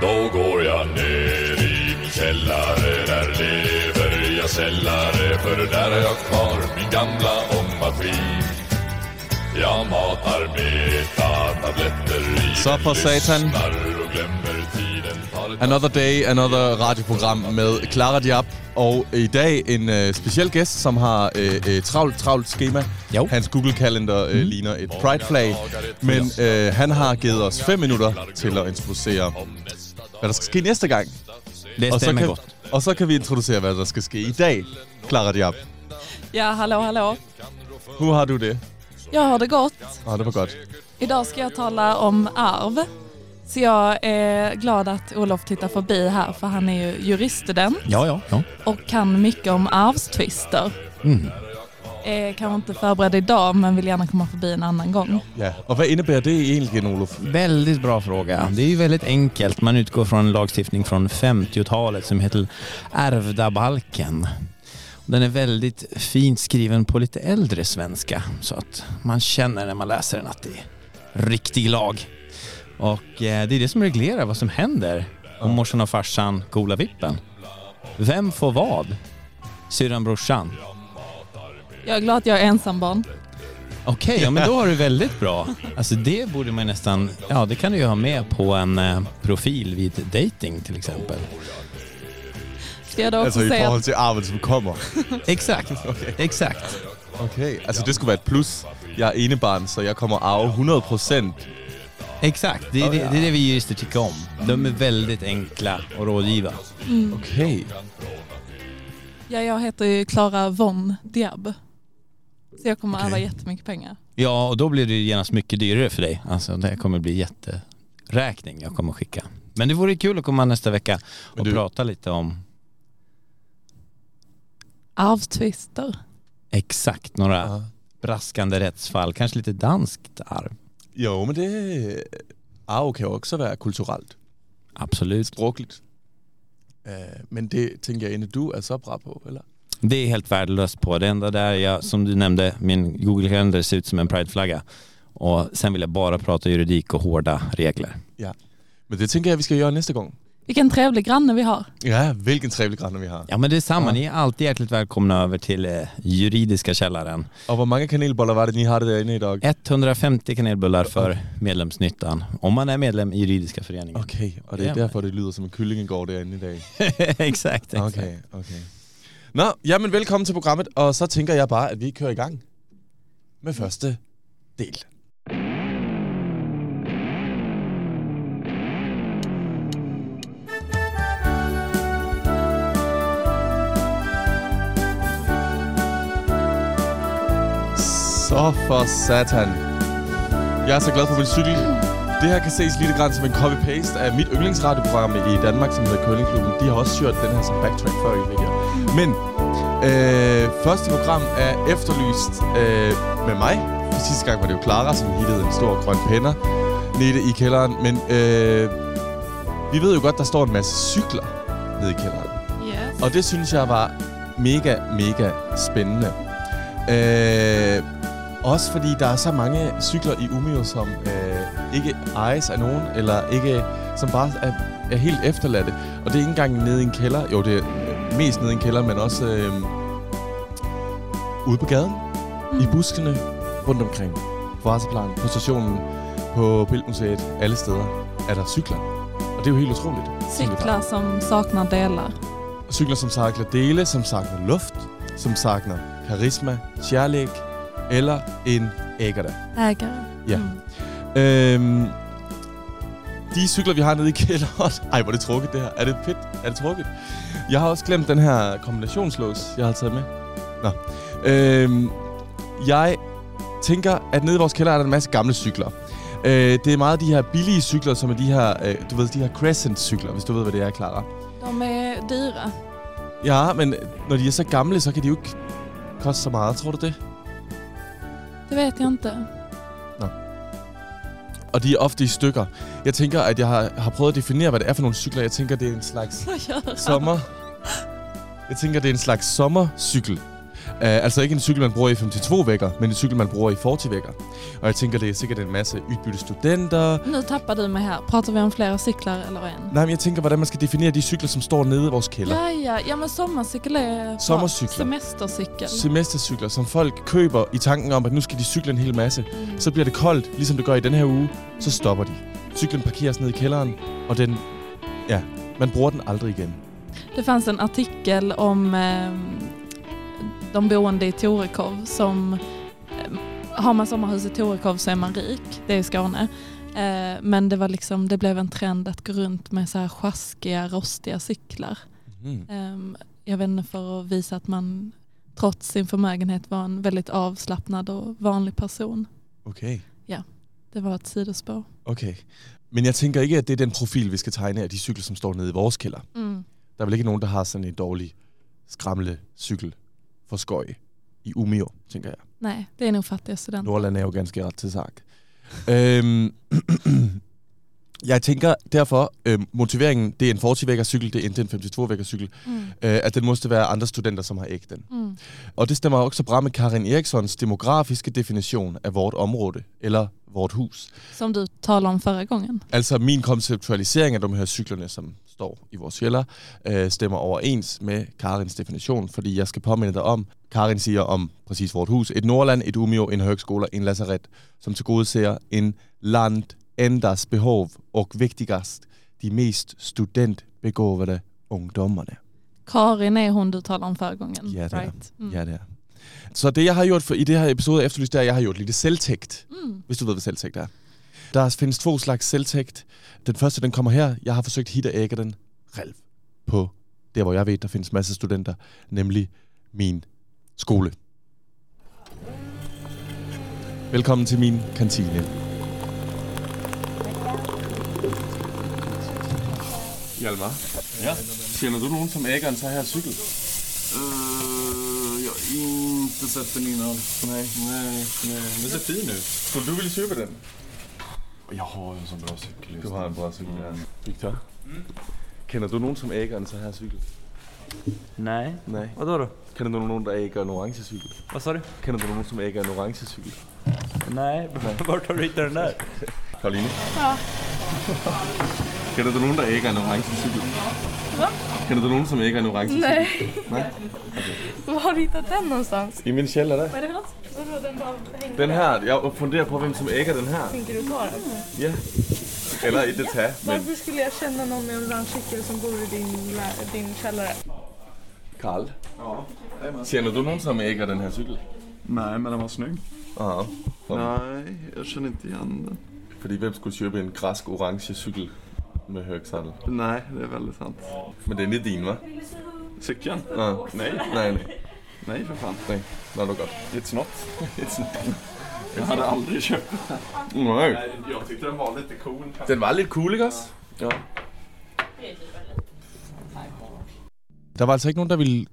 Då går jag ner i min källare Där lever jag sällare För där har jag kvar min gamla ångmaskin Jag matar metatabletter i Så for satan. Another Day, Another radioprogram med Clara Diab. Og i dag en øh, speciel gæst, som har øh, øh, travlt, travlt schema. Jo. Hans Google-kalender øh, ligner et pride-flag. Men øh, han har givet os fem minutter til at introducere, hvad der skal ske næste gang. Det Og så, kan, og så kan vi introducere, hvad der skal ske i dag. Clara Diab, Ja, hallå, hallå. hur har du det? Jag har det gott. Ja, det var godt. Idag ska jag tala om arv. Så jag är glad att Olof tittar förbi här för han är ju juriststudent Ja, ja, ja. och kan mycket om arvstvister. Mm. Är kanske inte förberedd idag men vill gärna komma förbi en annan gång. Ja. Og hvad indebærer det egentlig, Olof? Väldigt bra fråga. Det är ju väldigt enkelt. Man utgår från en lagstiftning från 50-talet som heter ärvdabalken. Den är väldigt fint skriven på lite äldre svenska så att man känner när man läser den att det är riktig lag. Och eh, det är det som reglerar vad som händer om morsan och farsan gola vippen. Vem får vad? Syrran, brorsan? Jag är glad att jag är ensambarn. Okej, ja men då har du väldigt bra. Alltså det borde man nästan, ja det kan du ju ha med på en eh, profil vid dating till exempel. Ska jag då också Altså i säga forhold att til arven, som kommer. Exakt, Okay. exakt. Okay, altså det skulle være et plus. Jeg er enebarn, så jeg kommer at arve 100 procent. Exakt, det är, Oh, det, det är det vi jurister tycker om. De är väldigt enkla att rådgiva. Okay. ja, jag heter ju Clara von Diab. Så jag kommer Okej. ärva jättemycket pengar. Ja, och då blir det ju genast mycket dyrare för dig. Alltså det kommer bli jätteräkning jag kommer skicka. Men det vore kul att komma nästa vecka och du- prata lite om Arvstvister. exakt några Ja. braskande rättsfall. Kanske lite danskt arv. Jo, men det... Arv kan jo også være kulturelt, Absolut. sprogligt. Uh, men det tænker jeg egentlig, du er så bra på, eller? Det är helt värdelöst på. Det enda där jag, som du nämnde, min Google-kalender ser ut som en prideflagga. Och sen vill jag bara prata juridik och hårda regler. Men det tænker jeg, vi skal gøre næste gang. Vilken trevlig granne vi har. Ja, hvilken trevlig granne vi har. Ja men det är samma, Ja. ni är alltid hjärtligt välkomna över till eh, juridiska källaren. Og hvor mange kanelboller var det, ni har det derinde i dag? 150 kanelbullar för medlemsnyttan. Om man är medlem i juridiska föreningen. Okay, og det er Jamen. derfor, det lyder som en kyllingegård derinde i dag. exakt, exakt. Okay, okay. Nå, jamen velkommen til programmet, og så tænker jeg bare, at vi kører i gang med første del. Så for satan. Jeg er så glad for min cykel. Det her kan ses lidt grann som en copy-paste af mit yndlingsradioprogram i Danmark, som hedder Curlingklubben. De har også kørt den her som backtrack før i her. Men øh, første program er efterlyst øh, med mig. For sidste gang var det jo Clara, som hittede en stor grøn penner nede i kælderen. Men øh, vi ved jo godt, der står en masse cykler nede i kælderen. Yes. Og det synes jeg var mega, mega spændende. Øh, også fordi der er så mange cykler i Umeå, som øh, ikke ejes af nogen, eller ikke, som bare er, er helt efterladte. Og det er ikke engang nede i en kælder. Jo, det er mest nede i en kælder, men også øh, ude på gaden, mm. i buskene, rundt omkring. På Varseplan, på stationen, på Bildmuseet, alle steder er der cykler. Og det er jo helt utroligt. Cyklar som saknar delar. Cykler, som sakner dele, som sakner luft, som sakner karisma, kærlighed eller en æggerda. Ägare. Ja. Mm. Øhm, de cykler, vi har nede i kælderen... Ej, hvor er det trukket, det her. Er det fedt? Er det trukket? Jeg har også glemt den her kombinationslås, jeg har taget med. Nå. Øhm, jeg tænker, at nede i vores kælder er der en masse gamle cykler. Øh, det er meget de her billige cykler, som er de her, øh, du ved, de her Crescent-cykler, hvis du ved, hvad det er, Clara. De är dyra. Ja, men når de er så gamle, så kan de jo ikke koste så meget. Tror du det? Det vet jag inte. Og de er ofte i stykker. Jeg tænker, at jeg har, har prøvet at definere, hvad det er for nogle cykler. Jeg tænker, det er en slags sommer... Jeg tænker, det er en slags sommercykel. Uh, altså ikke en cykel, man bruger i 52-vægger, men en cykel, man bruger i 40-vægger. Og jeg tænker, det er sikkert en masse udbytte studenter. Nu tappar du mig här. Pratar vi om flera cyklar eller en? Nej, men jeg tænker, hvordan man skal definere de cykler, som står nede i vores kælder. Ja, ja. ja men sommarcykel är bra. Sommercykler. Semestercykel. Semestercykler, som folk køber i tanken om, at nu skal de cykle en hel masse. Mm. Så bliver det koldt, ligesom det gør i den her uge. Så stopper de. Cyklen parkeres ned i kælderen, og den, ja, man bruger den aldrig igen. Det fanns en artikel om eh, de boende i Torekov som eh, har man sommarhus i Torekov så är man rik, det är i Skåne. Eh, men det var liksom, det blev en trend att gå runt med så här sjaskiga, rostiga cyklar. Mm. Eh, jag vet inte för att visa att man trots sin förmögenhet var en väldigt avslappnad och vanlig person. Okay, Det var ett sidospår. okay. Men jeg tænker ikke, at det er den profil, vi skal tegne af de cykler, som står nede i vores kælder. Mm. Der er vel ikke nogen, der har sådan en dårlig skramle cykel for skøj i Umeå, tænker jeg. Nej, det är nog fattiga studenter. Nordland er jo ganske ret til sagt. Øhm, jeg tænker derfor, øhm, motiveringen, det er en 40 cykel, det er ikke en 52 cykel, Mm. øh, at den måste være andre studenter, som har ægt den. Mm. Og det stemmer også bra med Karin Erikssons demografiske definition af vort område, eller vort hus. Som du talade om förra gången. Altså min konceptualisering af de her cyklerne, som står i vores kælder, øh, stemmer overens med Karins definition, fordi jeg skal påminde dig om, Karin siger om præcis vort hus, et Nordland, et Umeå, en høgskole, en lazaret, som til gode ser en land endas behov og vigtigast, de mest studentbegåvade ungdommerne. Karin är hon du talade om förra gången. Ja, det er. right? Mm. Ja, det er. Så det, jeg har gjort for, i det her episode Efterlyst, det er, at jeg har gjort lidt selvtægt. Mm. hvis du ved, hvad selvtægt er. Der findes to slags selvtægt. Den første, den kommer her. Jeg har forsøgt hit og ægge den selv på der, hvor jeg ved, der findes masser af studenter, nemlig min skole. Velkommen til min kantine. Hjalmar, Ja. kender du nogen, som ægger en så her cykel? Uh, jag har inte sett den innan. Nej. Nej, nej. Den ser fin ut. Skulle du ville købe den? Jag har en sån bra cykel Du har en bra cykel, Mm. ja. Victor? Kender du nogen, som ægger en så her cykel? Nej. Nej. Vadå då? Kender du nogen, der ægger en orange cykel? Vad sa du? Kender du nogen, som ægger en orange cykel? Nej, vart har du hittat den där? Karoline? Ja. Kender du nogen, der ægger en orange cykel? Kender du nogen, som ægger en orange cykel? Nej. Nej? Var har du hittat den någonstans? I min källare. Vad är det för något? Den Den där? här, jag funderar på vem som äger den här. Tänker du ta den? Ja. Eller inte ta, men Varför skulle jag känna någon med en orange cykel som bor i din, din källare? Karl. Ja. Känner du någon som äger den här cykeln? Nej, men den var snygg. Ja. Nej, jag känner inte igen den. Fordi hvem skulle købe en græsk orange cykel med hög sadel? Nej, det är väldigt sant. Men den är din, va? Cykeln? Ja. Nej, Nej, nej. nej för fan. Nej, det var godt. It's not. It's not. Jag hade aldrig köpt den. Nej. Jag tyckte den var lite cool. Den var lidt cool, ikke også? Ja. Der var altså ikke nogen, der ville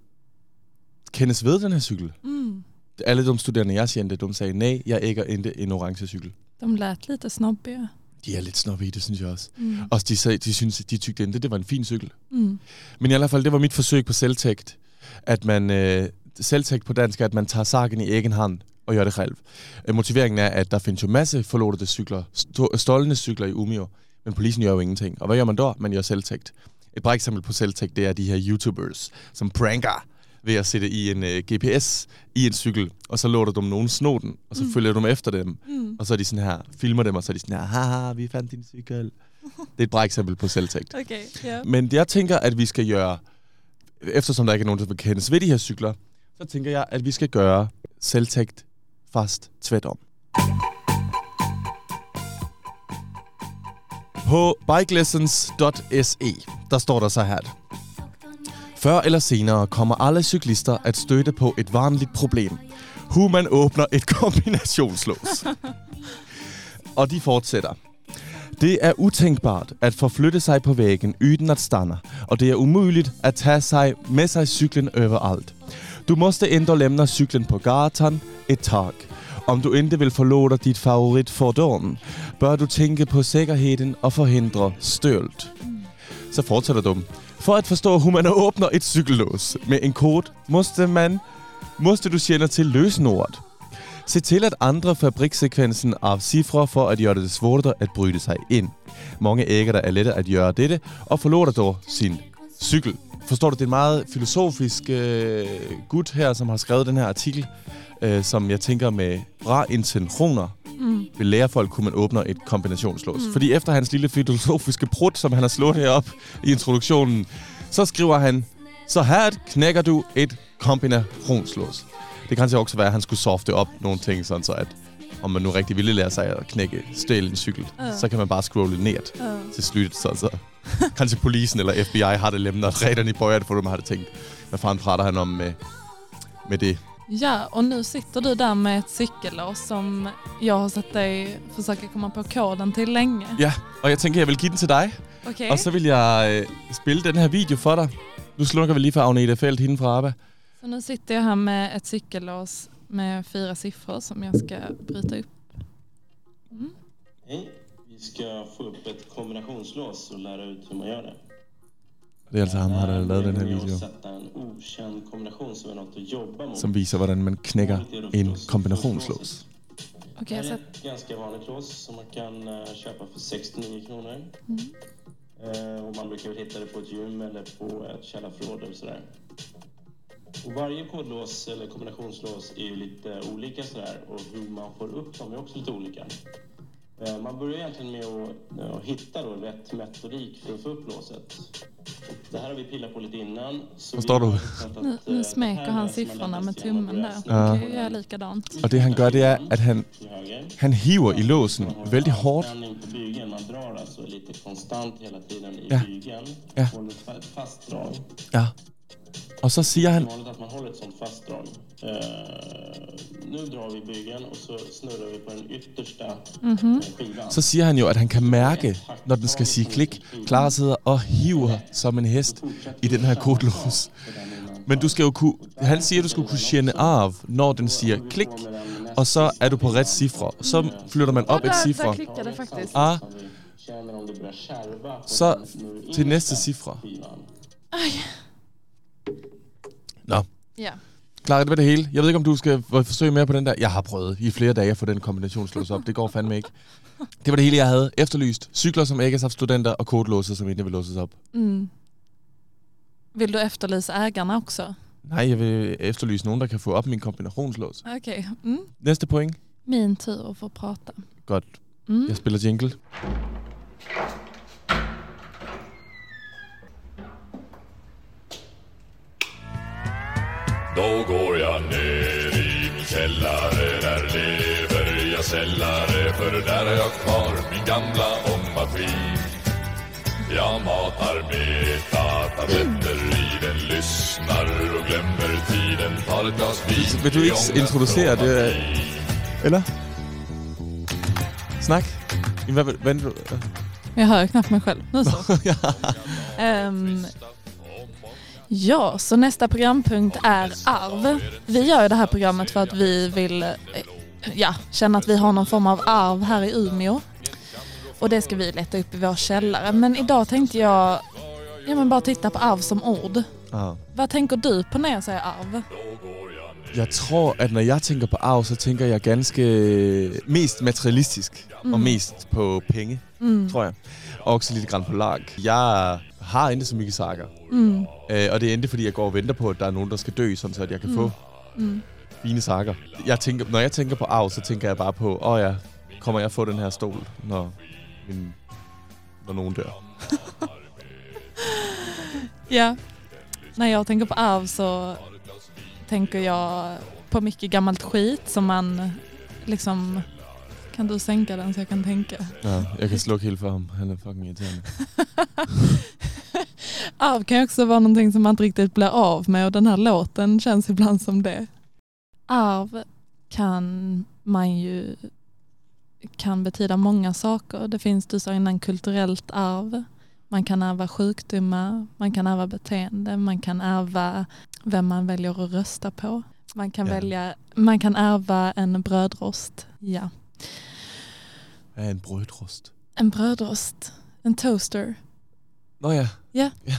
kendes ved den her cykel. Mm. Alle de studerende, jeg kendte, de sagde, nej, jeg ægger ikke en orange cykel. De lät lite snobbiga. De er lidt snobbige, det synes jeg også. Mm. Og de, sagde, de, synes, de tykte ikke, det var en fin cykel. Mm. Men i hvert fald, det var mit forsøg på selvtægt. At man, øh, selvtægt på dansk er, at man tager sagen i egen hånd og gør det selv. Øh, motiveringen er, at der findes jo masse forlortede cykler, stålende cykler i Umeå, men polisen gør jo ingenting. Og hvad gør man da? Man gør selvtægt. Et bra eksempel på selvtægt, det er de her YouTubers, som pranker ved at sætte i en øh, GPS i en cykel, og så låter de nogen sno den, og så mm. følger de efter dem, Mm. og så er de sådan her, filmer dem, og så er de sådan her, haha, vi fandt din cykel. Det er et bra eksempel på selvtægt. Okej, ja. Men jeg tænker, at vi skal gøre, eftersom der ikke er nogen, der vil kendes ved de her cykler, så tænker jeg, at vi skal gøre selvtægt fast tværtom. På bikelessons.se, der står der så her. Før eller senere kommer alle cyklister at støtte på et vanligt problem. Hvor man åbner et kombinationslås. Og de fortsætter. Det er utænkbart at forflytte sig på væggen uden at stanna, og det er umuligt at tage sig med sig cyklen overalt. Du måste ändå lämna cykeln på gatan ett tag. Om du inte vill förlora ditt favoritfordon bör du tänka på säkerheten och förhindra stöld. Så fortsætter de. For at forstå, hvordan man åbner et cykellås med en kode, måste man måste du känna til lösenordet. Se til at andre fabriksekvensen af cifre for at gøre det svårare at bryde sig ind. Mange ægger der er lette at gøre dette, og förlorar dog sin cykel. Forstår du, det er en meget filosofisk øh, gut her, som har skrevet den her artikel, øh, som jeg tænker med bra intentioner Mm. vil lære folk, kunne man åbne et kombinationslås. Mm. Fordi efter hans lille filosofiske prut, som han har slået herop i introduktionen, så skriver han, så her knækker du et kombinationslås. Det kan kanskje også være, at han skulle softe op nogle ting, sådan så at om man nu rigtig ville lære sig at knække stjæle en cykel, Ja. så kan man bare scrolle ned Ja. til slutet. Så, så kanskje polisen eller FBI har det lämnat redan i början för de hade tänkt, vad fan pratar han om med, med det? Ja, och nu sitter du där med ett cykellås som jag har sett dig försöka komma på koden till länge. Ja, og jeg tænker, jeg vil give den til dig, Okej? og så vil jeg øh, spille den her video for dig. Nu slukker vi lige for Agnete Felt hende fra ABBA. Så nu sitter jag här med ett cykellås med fyra siffror som jag ska bryta upp. Mm. Hej, vi ska få upp ett kombinationslås och lära ut hur man gör det. Det er altså ham, der har lavet den her Med att video, sätta en okänd kombination som är något att jobba mot. som viser, hvordan man då en kombinationslås. Okej, Det här är ett ganska vanligt lås som man kan eh, köpa för 69 kronor. Mm. Eh, och man brukar väl hitta det på ett gym eller på ett källarförråd eller sådär. Och varje kodlås eller kombinationslås är ju lite olika sådär och hur man får upp dem är också lite olika. Eh, Man börjar egentligen med att, eh, att hitta då rätt metodik för att få upp låset. Det här har vi pillat på lite innan. så Förstår vi du? att, Nu, eh, nu smäker han siffrorna med att tummen där. Ja. kan jag göra likadant. Og det han gør, det er, at han, han hiver i låsen på bygeln. Man drar alltså lite konstant hela tiden i Ja. bygeln. Ja. Håller ett fa- fast drag. Ja. Og så är han, vanligt att man håller ett sånt fast drag. Nu drar vi bygeln och så snurrar vi på den yttersta skivan. så siger han jo, at han kan mærke, når den skal sige klik. Clara sidder og hiver som en hest i den her kodlås. Men du skal jo kunne, han siger, at du skal kunne kende af, når den siger klik, og så er du på ret cifre. Så flytter man op Ja, et där, cifre. det. Ah, så til næste cifre. skivan. Nå, Ja. Clara, det var det hele. Jeg ved ikke, om du skal forsøge mere på den der. Jeg har prøvet i flere dage at få den kombination slået op. Det går fandme ikke. Det var det hele, jeg havde efterlyst. Cykler som ikke har haft studenter, og kodelåser, som ikke vil låses op. Mm. Vill du efterlysa ägarna också? Nej, jeg vil efterlyse nogen, der kan få op min kombinationslås. Okej. Mm. Næste point. Min tur att få prata. Godt. Mm. Jeg spiller jingle. Då går jag ner i min källare Där lever jag sällare För där har jag kvar min gamla ångmaskin Jag matar metatabletter i den Lyssnar och glömmer tiden Tar ett glas vin Vil du ikke introducere det? Eller? Snak. Hvad, hvad, hvad, Jag hör knappt mig själv. Nu så. ja. Ja, så nästa programpunkt är arv. Vi gör ju det här programmet för att vi vill eh, ja, känna att vi har någon form av arv här i Umeå. Och det ska vi leta upp i vår källare. Men idag tänkte jag ja, men bara titta på arv som ord. Ah. Vad tänker du på när jag säger arv? Jeg tror, at når jeg tænker på arv, så tænker jeg ganske mest materialistisk mm. og mest på penge, Mm, tror jeg. Og også lidt grann på lag. Jeg har så mye sager. mm, Øh, og det er endte, fordi jeg går og venter på, at der er nogen, der skal dø, sådan så at jeg kan Mm. få mm. fine sager. Jeg tænker, når jeg tænker på arv, så tænker jeg bare på, åh oh ja, kommer jeg få den her stol, når, min, når nogen dør. Ja, när jag tänker på arv så tänker jag på mycket gammalt skit som man liksom... Kan du sänka den så jag kan tänka? Ja, jeg kan slukke helt for ham. Han er fucking irriterende. Arv kan ju också vara någonting som man inte riktigt blir av med och den här låten känns ibland som det. Arv kan man ju kan betyda många saker. Det finns, du sa innan, kulturellt arv. Man kan ärva sjukdomar, man kan ärva beteende, man kan ärva vem man väljer att rösta på. Man kan, Ja. välja, man kan ärva en brödrost. Ja. En brødrost? En brödrost. En toaster. Nå ja. Ja. ja.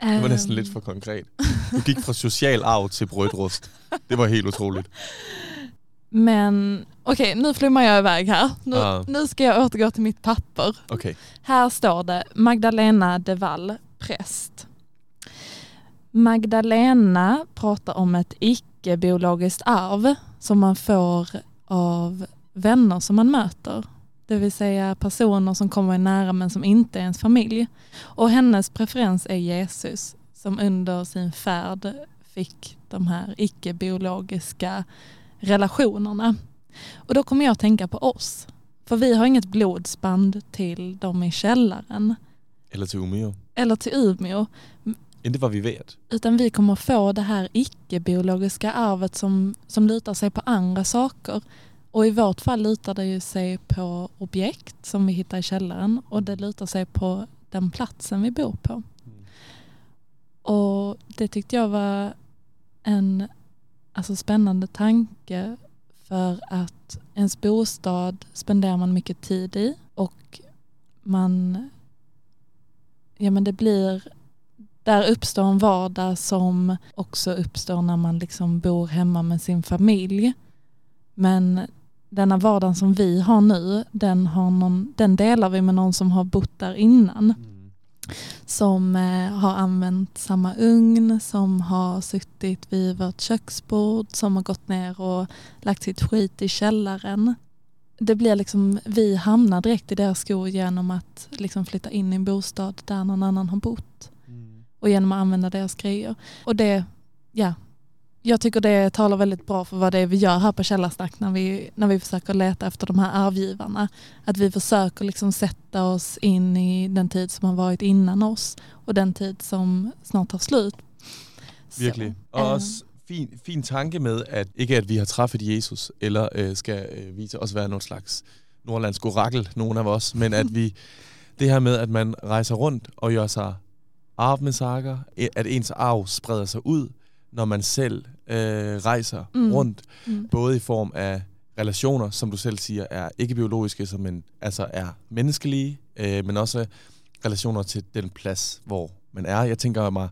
Det var næsten Ehm, lidt for konkret. Du gik fra social arv til brødrust. Det var helt utroligt. Men okej, nu flummar jag iväg här. Nu, Ja. nu ska jag återgå till mitt papper. Okej. Här står det Magdalena de Wall, präst. Magdalena pratar om ett icke-biologiskt arv som man får av vänner som man möter. Det vill säga personer som kommer nära men som inte är ens familj. Och hennes preferens är Jesus som under sin färd fick de här icke-biologiska relationerna. Och då kommer jag att tänka på oss. För vi har inget blodsband till dem i källaren Eller till Umeå. eller till Umeå. Inte vad vi vet. Utan vi kommer få det här icke-biologiska arvet som, som lutar sig på andra saker. Och i vårt fall lutar det ju sig på objekt som vi hittar i källaren och det lutar sig på den platsen vi bor på. Och det tyckte jag var en alltså, spännande tanke för att ens bostad spenderar man mycket tid i och man, ja men det blir där uppstår en vardag som också uppstår när man liksom bor hemma med sin familj. Men denna vardagen som vi har nu, den, har någon, den delar vi med någon som har bott där innan. Som eh, har använt samma ugn, som har suttit vid vårt köksbord, som har gått ner och lagt sitt skit i källaren. Det blir liksom, vi hamnar direkt i deras skor genom att liksom flytta in i en bostad där någon annan har bott och genom att använda deras grejer. Och det, ja, jag tycker det talar väldigt bra för vad det är vi gör här på Källarsnack när vi, när vi försöker leta efter de här arvgivarna. Att vi försöker liksom sätta oss in i den tid som har varit innan oss och den tid som snart tar slut. Så, Virkelig. Og også fin, fin tanke med, at ikke at vi har træffet Jesus, eller øh, skal øh, vise os være noget slags nordlandsk orakel, nogen af os, men at vi, det her med, at man rejser rundt og gør sig arvmesakker, at ens arv spreder sig ud, når man selv øh, rejser Mm. rundt, Mm. både i form af relationer, som du selv siger, er ikke biologiske, som en, altså er menneskelige, øh, men også relationer til den plads, hvor man er. Jeg tænker mig,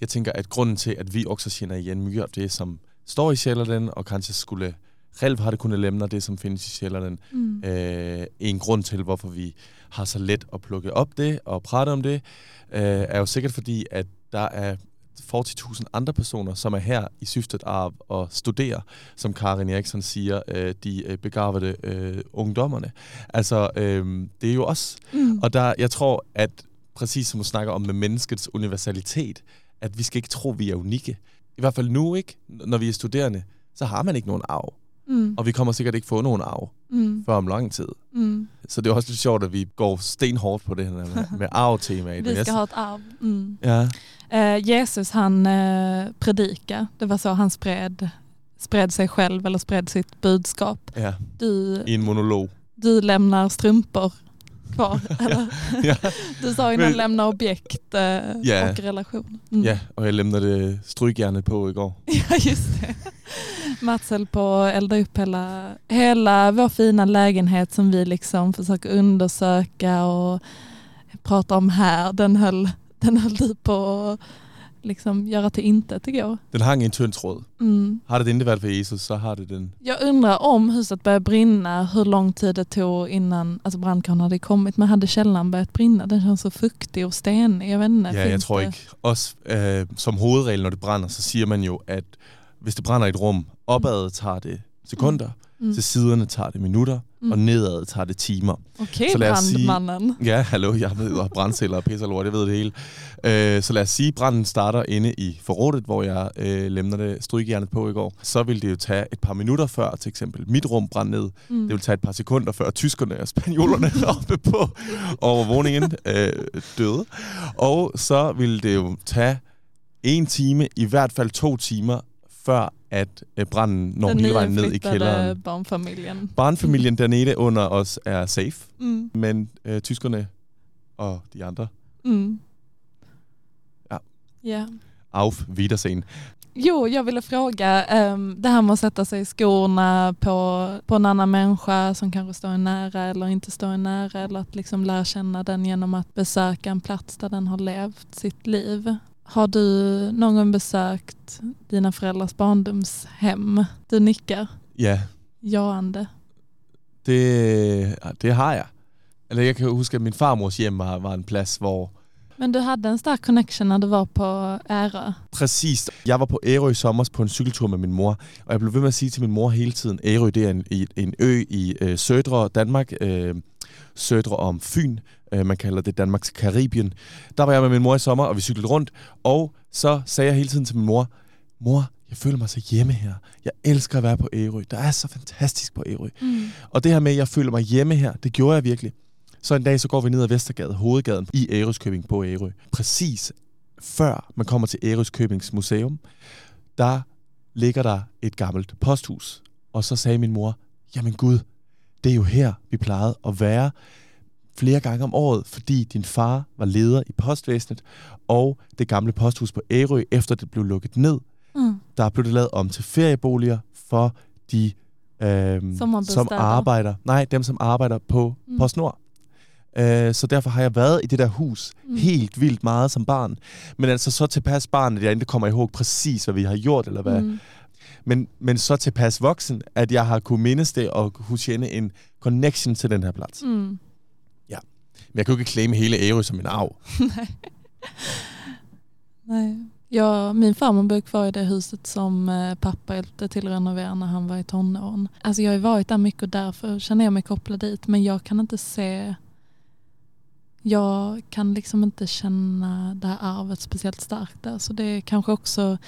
jeg tænker, at grunden til, at vi også känner igen mycket av det, som står i Sjælland, og kanske skulle själv hade kunnat lämna det, som finns i Sjælland, Mm. øh, en grund til, hvorfor vi har så let at plukke op det og prate om det, øh, er jo sikkert fordi, at der er 40.000 andre personer, som er her i syftet af at studere, som Karin Eriksson siger, øh, de øh, begavede øh, ungdommerne. Altså, øh, det er jo os. Mm. Og der, jeg tror, at præcis som du snakker om med menneskets universalitet, at vi skal ikke tro, vi er unikke. I hvert fald nu, ikke? Når vi er studerende, så har man ikke nogen arv. Mm. Og vi kommer sikkert ikke få nogen arv Mm. før om lang tid. Mm. Så det er også lidt sjovt, at vi går stenhårdt på det her med, med arv-temaet. Vi jeg ska sy- ha ett arv. Mm. Ja, Eh, Jesus han eh, predika, det var så han spred, spred sig själv eller spred sitt budskap. ja, Du, i en monolog. du lämnar strumpor kvar. Eller? Ja. Du sa innan Men- lämna objekt eh, Ja. och relation. Mm. Ja, og jeg lämnade strykjernet på igår. ja, just det. Mats höll på att elda upp hela, hela vår fina lägenhet som vi liksom försöker undersöka och prata om här. Den höll, den höll du på att liksom göra till intet igår. Den hang i en tynd tråd. Mm. Har det inte været for Jesus, så har det den. Jag undrar om huset började brinna, hur lång tid det tog innan alltså brandkåren hade kommit. Men hade källaren börjat brinna? Den känns så fuktig och stenig. Jag vet inte, Ja, finns tror det? ikke. Også øh, som hovedregel, når det brænder, så siger man jo, at hvis det brænder i et rum, opad tager det sekunder, Mm. til siderne tager det minutter, Mm. og nedad tager det timer. Okej, så lad os sige-. Ja, hallo, jeg ved, og brandceller og pisse lort, jeg ved det hele. Øh, så lad os sige, at branden starter inde i forrådet, hvor jeg øh, lemner det strykjernet på i går. Så vil det jo tage et par minutter før, til eksempel mit rum brænder ned. Mm. Det vil tage et par sekunder før tyskerne og spanjolerne oppe på overvågningen øh, døde. Og så vil det jo tage en time, i hvert fald to timer, før at øh, branden når Den hele vejen ned i kælderen. barnfamiljen. Barnfamilien dernede under os er safe, Mm. men øh, tyskerne og de andre Mm. Ja. Ja. auf Wiedersehen. Jo, jag ville fråga, ehm, det här med att sätta sig i skorna på, på en annan människa som kanske står en nära eller inte står en nära eller att liksom lära känna den genom att besöka en plats där den har levt sitt liv. Har du någon gång besökt dina föräldrars barndomshem? Du nickar. Ja, Jaande. det, det har jeg. Eller jeg kan huske, at min farmors hjem var, var en plads, hvor Men du hade en stark connection när du var på Ärö. Præcis. Jeg var på Ærø i sommer på en cykeltur med min mor, og jeg blev ved med at sige til min mor hele tiden, Ærø det er en, en, en ø i øh, sødre Danmark, øh, sødre om Fyn, øh, man kalder det Danmarks Karibien. Der var jeg med min mor i sommer, og vi cyklede rundt, og så sagde jeg hele tiden til min mor, mor, jeg føler mig så hjemme her. Jeg elsker at være på Ærø. Der er så fantastisk på Ærø. Mm. Og det her med, at jeg føler mig hjemme her, det gjorde jeg virkelig. Så en dag, så går vi ned ad Vestergade, hovedgaden i Ærøskøbing på Ærø. Præcis før man kommer til Ærøskøbings museum, der ligger der et gammelt posthus. Og så sagde min mor, jamen gud, det er jo her, vi plejede at være flere gange om året, fordi din far var leder i postvæsenet, og det gamle posthus på Ærø, efter det blev lukket ned, Mm. der blev det lavet om til ferieboliger for de, øhm, som Sommerbosteder. arbejder, nej, dem som arbejder på Mm. PostNord. Øh, så derfor har jeg været i det der hus mm. helt vildt meget som barn. Men altså så tilpas barn, at jeg ikke kommer ihåg præcis, hvad vi har gjort, eller hvad. Mm. Men, men så tilpas voksen, at jeg har kunne mindes det og kunne kende en connection til den her plads. Mm. Mm. Men jeg kan jo ikke claime hele Ærø som en arv. Nej. Nej. Ja, min farmor bor kvar i det huset som eh, pappa hjälpte till att renovera när han var i tonåren. Alltså jag har varit där mycket och därför känner jag mig kopplad dit. Men jag kan inte se... Jag kan liksom inte känna det här arvet speciellt starkt där. Så det är kanske också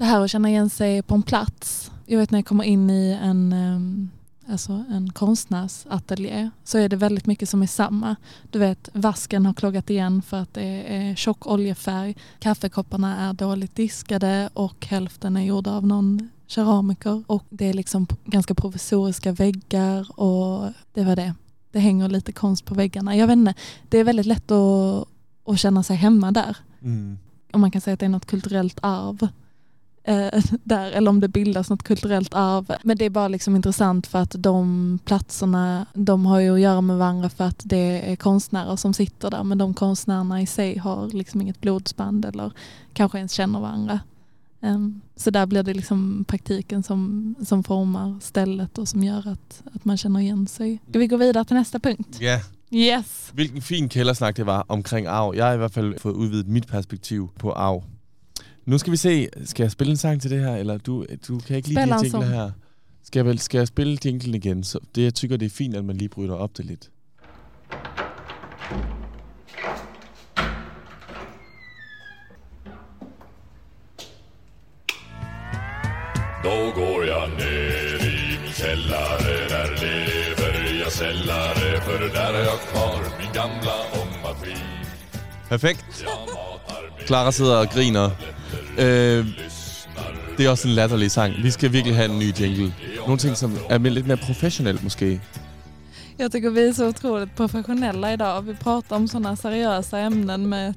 det här att känna igen sig på en plats. Jag vet när jag kommer in i en, ehm, alltså en konstnärsateljé så är det väldigt mycket som är samma. Du vet, vasken har kloggat igen för att det är tjock oljefärg. Kaffekopparna är dåligt diskade och hälften är gjorda av någon keramiker. Och det är liksom ganska provisoriska väggar och det var det. Det hänger lite konst på väggarna. Jag vet inte, det är väldigt lätt att, att känna sig hemma där. Mm. Om man kan säga att det är något kulturellt arv eh, där eller om det bildas något kulturellt arv. Men det är bara liksom intressant för att de platserna de har ju att göra med varandra för att det är konstnärer som sitter där men de konstnärerna i sig har liksom inget blodsband eller kanske ens känner varandra. Em, så där blir det liksom praktiken som, som formar stället och som gör att, att man känner igen sig. Ska vi gå vidare till nästa punkt? Ja, Yes! hvilken fin kældersnak det var omkring arv. Jeg har i hvert fald fået udvidet mit perspektiv på arv. Nu skal vi se, skal jeg spille en sang til det her, eller du, du kan ikke lide Spil de jingler her. Skal jeg, vel, skal jeg spille jinglen igen? Så det, jeg tykker, det er fint, at man lige bryder op det lidt. Då går jag ner i min källare Där lever jag sällare För där har jag kvar min gamla ångmaskin Perfekt. Clara sidder og griner. Øh, det er også en latterlig sang. Vi skal virkelig have en ny jingle. Nogle ting, som er lidt mere professionelt måske. Jag tycker vi är så otroligt professionella idag. Vi pratar om sådana seriösa ämnen med ett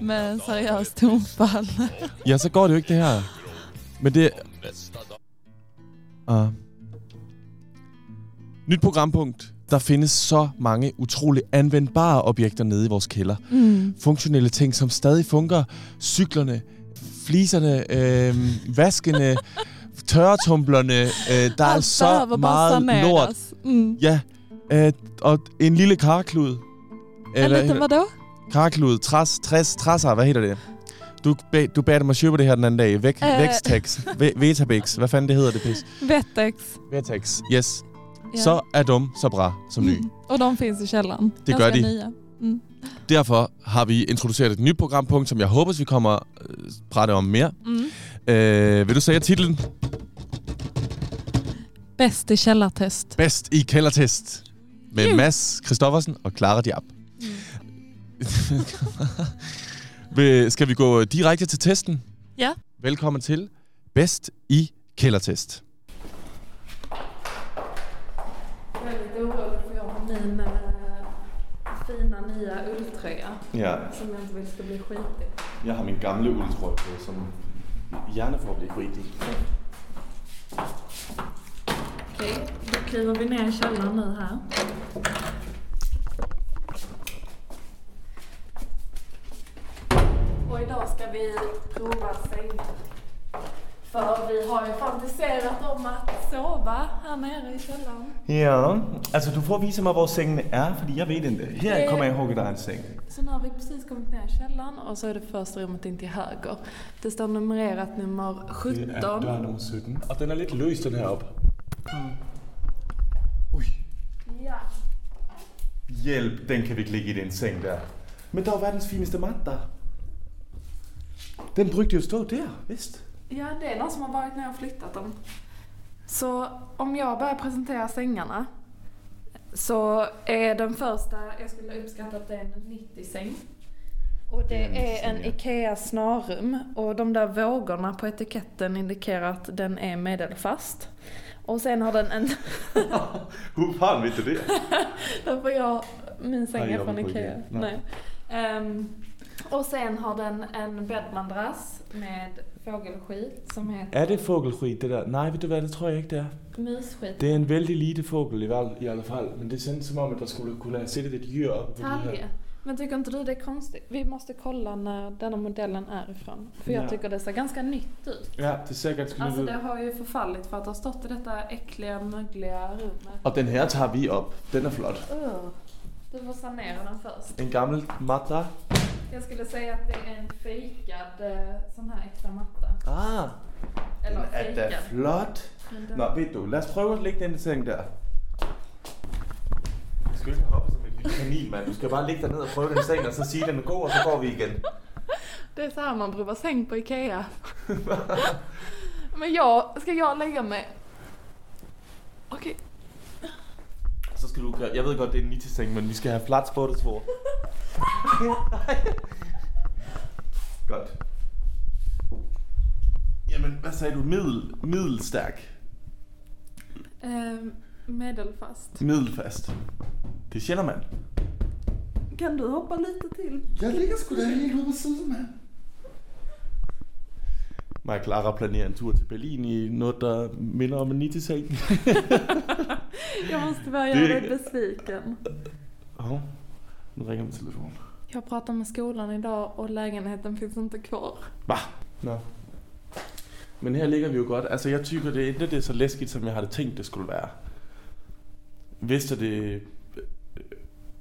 med seriöst tonfall. Ja, så går det jo ikke det her. Men det... Uh. Nyt programpunkt. Der findes så mange utrolig anvendbare objekter nede i vores kælder. Mm. Funktionelle ting, som stadig fungerer. Cyklerne, fliserne, øh, vaskene, tørretumblerne. Øh, der er så meget lort. Mm. Ja, øh, og en lille karklud. En liten vadå? Karklud, træs, træs, træsser, hvad hedder det? Du, ba- du bad mig købe det her den anden dag. Væk, Øh. Vækstex, Ve- Vetabix, hvad fanden det hedder det pis? Vetex. Vetex, yes. Ja. Så er dum så bra som ny. Mm. Och de finns i källaren. Det gör de. Nya. Mm. Derfor har vi introduceret et nyt programpunkt, som jeg håber, vi kommer øh, prate om mere. Mm. Øh, vil du sige titlen? Bäst i källartest. Bedst i kældertest. Med Phew. Mads Christoffersen og Clara Diab. Mm. Skal vi gå direkte til testen? Ja. Velkommen til Bedst i kældertest. Väldigt orolig för jag har min eh, fina nya ulltröja Ja, som jag inte vill ska bli skitig. jeg har min gamle uldtrøje på, som gerne får blive skitig. Okej, då kliver vi ner i källaren nu här. Och idag ska vi prova sängar. För vi har ju fantiserat om att sova här nere i källaren. Ja, alltså du får visa mig var sängen är, för jag vet inte. Här Det- kommer jag ihåg, där är en säng. Så nu har vi precis kommit ner i källaren och så är det första rummet in till höger. Det står numrerat nummer 17. Det er dør nummer 17. Og den er lidt løs, den her op. Ui, Ja. hjælp, den kan vi ikke ligge i den seng der. Men der er verdens fineste mand der. Den brugte jo stå der, vist. ja, det är någon som har varit ner och flyttat dem. Så om jag börjar presentera sängarna så är den första, jag skulle uppskatta att det är en 90-säng. Och det är en IKEA snarrum och de där vågorna på etiketten indikerar att den är medelfast. Och sen har den en... Hur fan vet du det? Därför jag, min säng är från Ikea. Nej. Ehm, och sen har den en bäddmadrass med fågelskit som heter Er det fågelskit, det der? Nej, ved du hvad, det tror jeg ikke, det er. mysskit. Det er en vældig lite fågel i, val- i alla fall. Men det känns som om, att der skulle kunna sitte et djur oppe på de her. Talje. Men tycker inte du det är konstigt? Vi måste kolla när denna modellen är ifrån. För jag Ja. tycker det ser ganska nytt ut. Ja, det ser ganske Alltså nyt det ud. har ju förfallit för att det har stått i detta äckliga, mögliga rummet. Og den her tager vi op. Den er flot. Uh, du får sanera den först. En gammel matta. Jag skulle säga att det är en fejkad eh, sån här extra matta. Ah, den Eller er da fejkad. flot. Men den- Nå, ved du, lad os prøve at lægge den seng der. Du skal ikke hoppe som en lille kanin, mand. Du skal bare ligge derned og prøve den seng, og så sige, den er god, og så går vi igen. Det är så här man provar säng på Ikea. Men jag, ska jag lägga mig? Okej. Så skal du gøre... Jeg ved godt, det er en 90-seng, men vi skal have flats på det, tror Godt. Jamen, hvad sagde du? Middel, middelstærk. Eh, medelfast. Middelfast. Det kender man. Kan du hoppa lite till? Jeg ligger sgu da helt ude på siden, mand. Mig og Clara planerer en tur til Berlin i noget, der minder om en 90-seng. Jag måste börja Det- göra dig besviken. Ja, nu ringer min telefon. Jag pratade med skolan idag och lägenheten finns inte kvar. Va? Nå. Men her ligger vi jo godt. Altså, jeg tykker, det er ikke det er så læskigt, som jeg havde tænkt, det skulle være. Vidst er det... øh,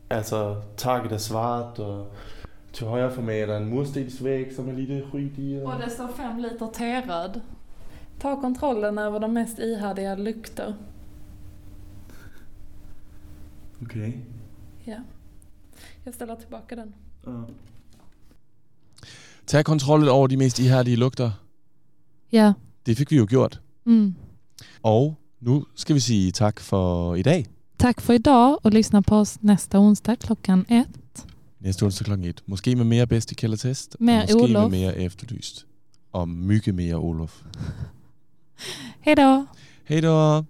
Altså, taket er svart, og til højre for mig er der en murstensvæg, som er lidt rygt i. Og... Och det står fem liter terad. Ta kontrollen över de mest ihärdiga lukter. Okay. Ja. Jag ställer tillbaka den. Uh. Tag kontrollen over de mest ihærdige lugter. Ja. Det fik vi jo gjort. Mm. Og nu skal vi sige tak for i dag. Tack för idag och lyssna på oss nästa onsdag klockan ett. Næste onsdag kl. 1. Måske med mere bedst i kældertest. Mere og måske Olof. med mere efterlyst. Og mygge mere Olof. Hej då! Hej då!